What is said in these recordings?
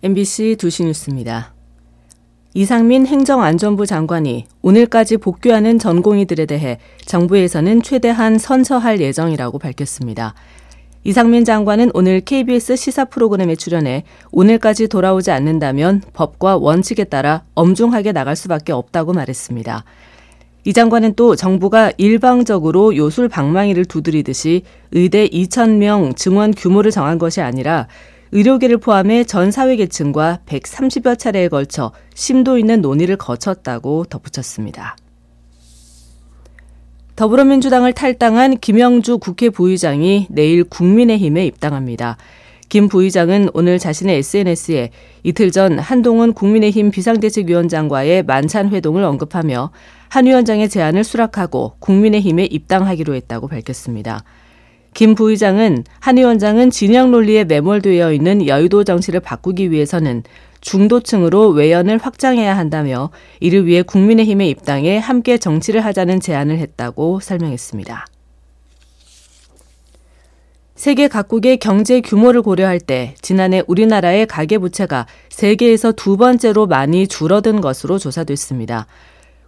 MBC 2시 뉴스입니다. 이상민 행정안전부 장관이 오늘까지 복귀하는 전공의들에 대해 정부에서는 최대한 선처할 예정이라고 밝혔습니다. 이상민 장관은 오늘 KBS 시사 프로그램에 출연해 오늘까지 돌아오지 않는다면 법과 원칙에 따라 엄중하게 나갈 수밖에 없다고 말했습니다. 이 장관은 또 정부가 일방적으로 요술 방망이를 두드리듯이 의대 2,000명 증원 규모를 정한 것이 아니라 의료계를 포함해 전 사회계층과 130여 차례에 걸쳐 심도 있는 논의를 거쳤다고 덧붙였습니다. 더불어민주당을 탈당한 김영주 국회 부의장이 내일 국민의힘에 입당합니다. 김 부의장은 오늘 자신의 SNS에 이틀 전 한동훈 국민의힘 비상대책위원장과의 만찬 회동을 언급하며 한 위원장의 제안을 수락하고 국민의힘에 입당하기로 했다고 밝혔습니다. 김 부의장은 한 위원장은 진영 논리에 매몰되어 있는 여의도 정치를 바꾸기 위해서는 중도층으로 외연을 확장해야 한다며 이를 위해 국민의힘에 입당해 함께 정치를 하자는 제안을 했다고 설명했습니다. 세계 각국의 경제 규모를 고려할 때 지난해 우리나라의 가계부채가 세계에서 두 번째로 많이 줄어든 것으로 조사됐습니다.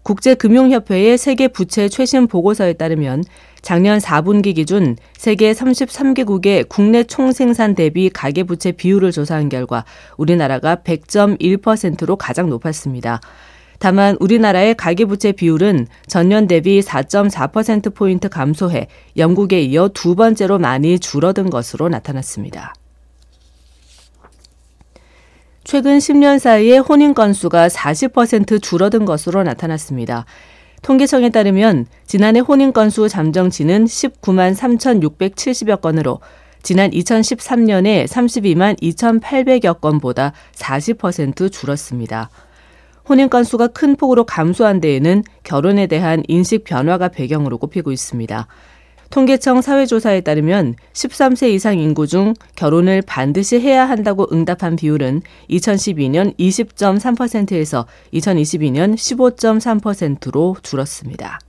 국제금융협회의 세계 부채 최신 보고서에 따르면 작년 4분기 기준 세계 33개국의 국내 총생산 대비 가계부채 비율을 조사한 결과 우리나라가 100.1%로 가장 높았습니다. 다만 우리나라의 가계부채 비율은 전년 대비 4.4%포인트 감소해 영국에 이어 두 번째로 많이 줄어든 것으로 나타났습니다. 최근 10년 사이에 혼인 건수가 40% 줄어든 것으로 나타났습니다. 통계청에 따르면 지난해 혼인 건수 잠정치는 19만 3,670여 건으로 지난 2013년에 32만 2,800여 건보다 40% 줄었습니다. 혼인 건수가 큰 폭으로 감소한 데에는 결혼에 대한 인식 변화가 배경으로 꼽히고 있습니다. 통계청 사회조사에 따르면 13세 이상 인구 중 결혼을 반드시 해야 한다고 응답한 비율은 2012년 20.3%에서 2022년 15.3%로 줄었습니다.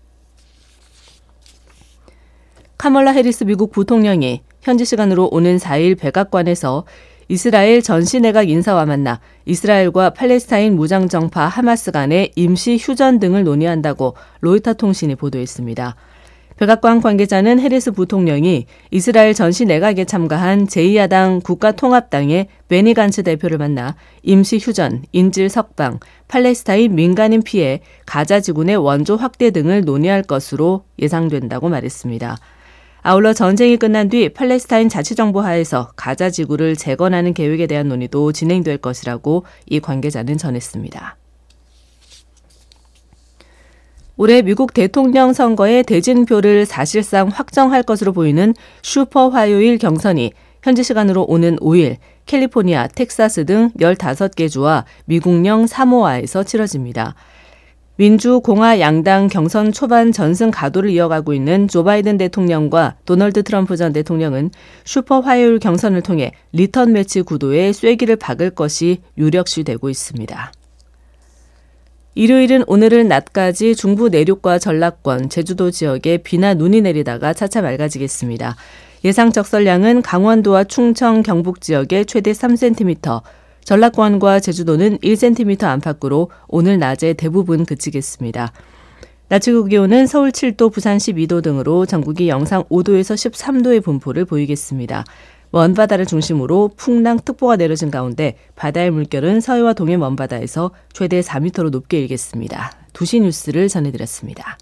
카멀라 해리스 미국 부통령이 현지 시간으로 오는 4일 백악관에서 이스라엘 전시 내각 인사와 만나 이스라엘과 팔레스타인 무장정파 하마스 간의 임시 휴전 등을 논의한다고 로이터 통신이 보도했습니다. 백악관 관계자는 해리스 부통령이 이스라엘 전시 내각에 참가한 제2야당 국가통합당의 베니 간츠 대표를 만나 임시 휴전, 인질 석방, 팔레스타인 민간인 피해, 가자 지군의 원조 확대 등을 논의할 것으로 예상된다고 말했습니다. 아울러 전쟁이 끝난 뒤 팔레스타인 자치정부 하에서 가자 지구를 재건하는 계획에 대한 논의도 진행될 것이라고 이 관계자는 전했습니다. 올해 미국 대통령 선거의 대진표를 사실상 확정할 것으로 보이는 슈퍼 화요일 경선이 현지 시간으로 오는 5일 캘리포니아, 텍사스 등 15개 주와 미국령 사모아에서 치러집니다. 민주, 공화 양당 경선 초반 전승 가도를 이어가고 있는 조 바이든 대통령과 도널드 트럼프 전 대통령은 슈퍼 화요일 경선을 통해 리턴 매치 구도에 쐐기를 박을 것이 유력시 되고 있습니다. 일요일은 오늘은 낮까지 중부 내륙과 전라권, 제주도 지역에 비나 눈이 내리다가 차차 맑아지겠습니다. 예상 적설량은 강원도와 충청, 경북 지역에 최대 3cm, 전라권과 제주도는 1cm 안팎으로 오늘 낮에 대부분 그치겠습니다. 낮 최고 기온은 서울 7도, 부산 12도 등으로 전국이 영상 5도에서 13도의 분포를 보이겠습니다. 먼바다를 중심으로 풍랑특보가 내려진 가운데 바다의 물결은 서해와 동해 먼바다에서 최대 4m로 높게 일겠습니다. 두시 뉴스를 전해드렸습니다.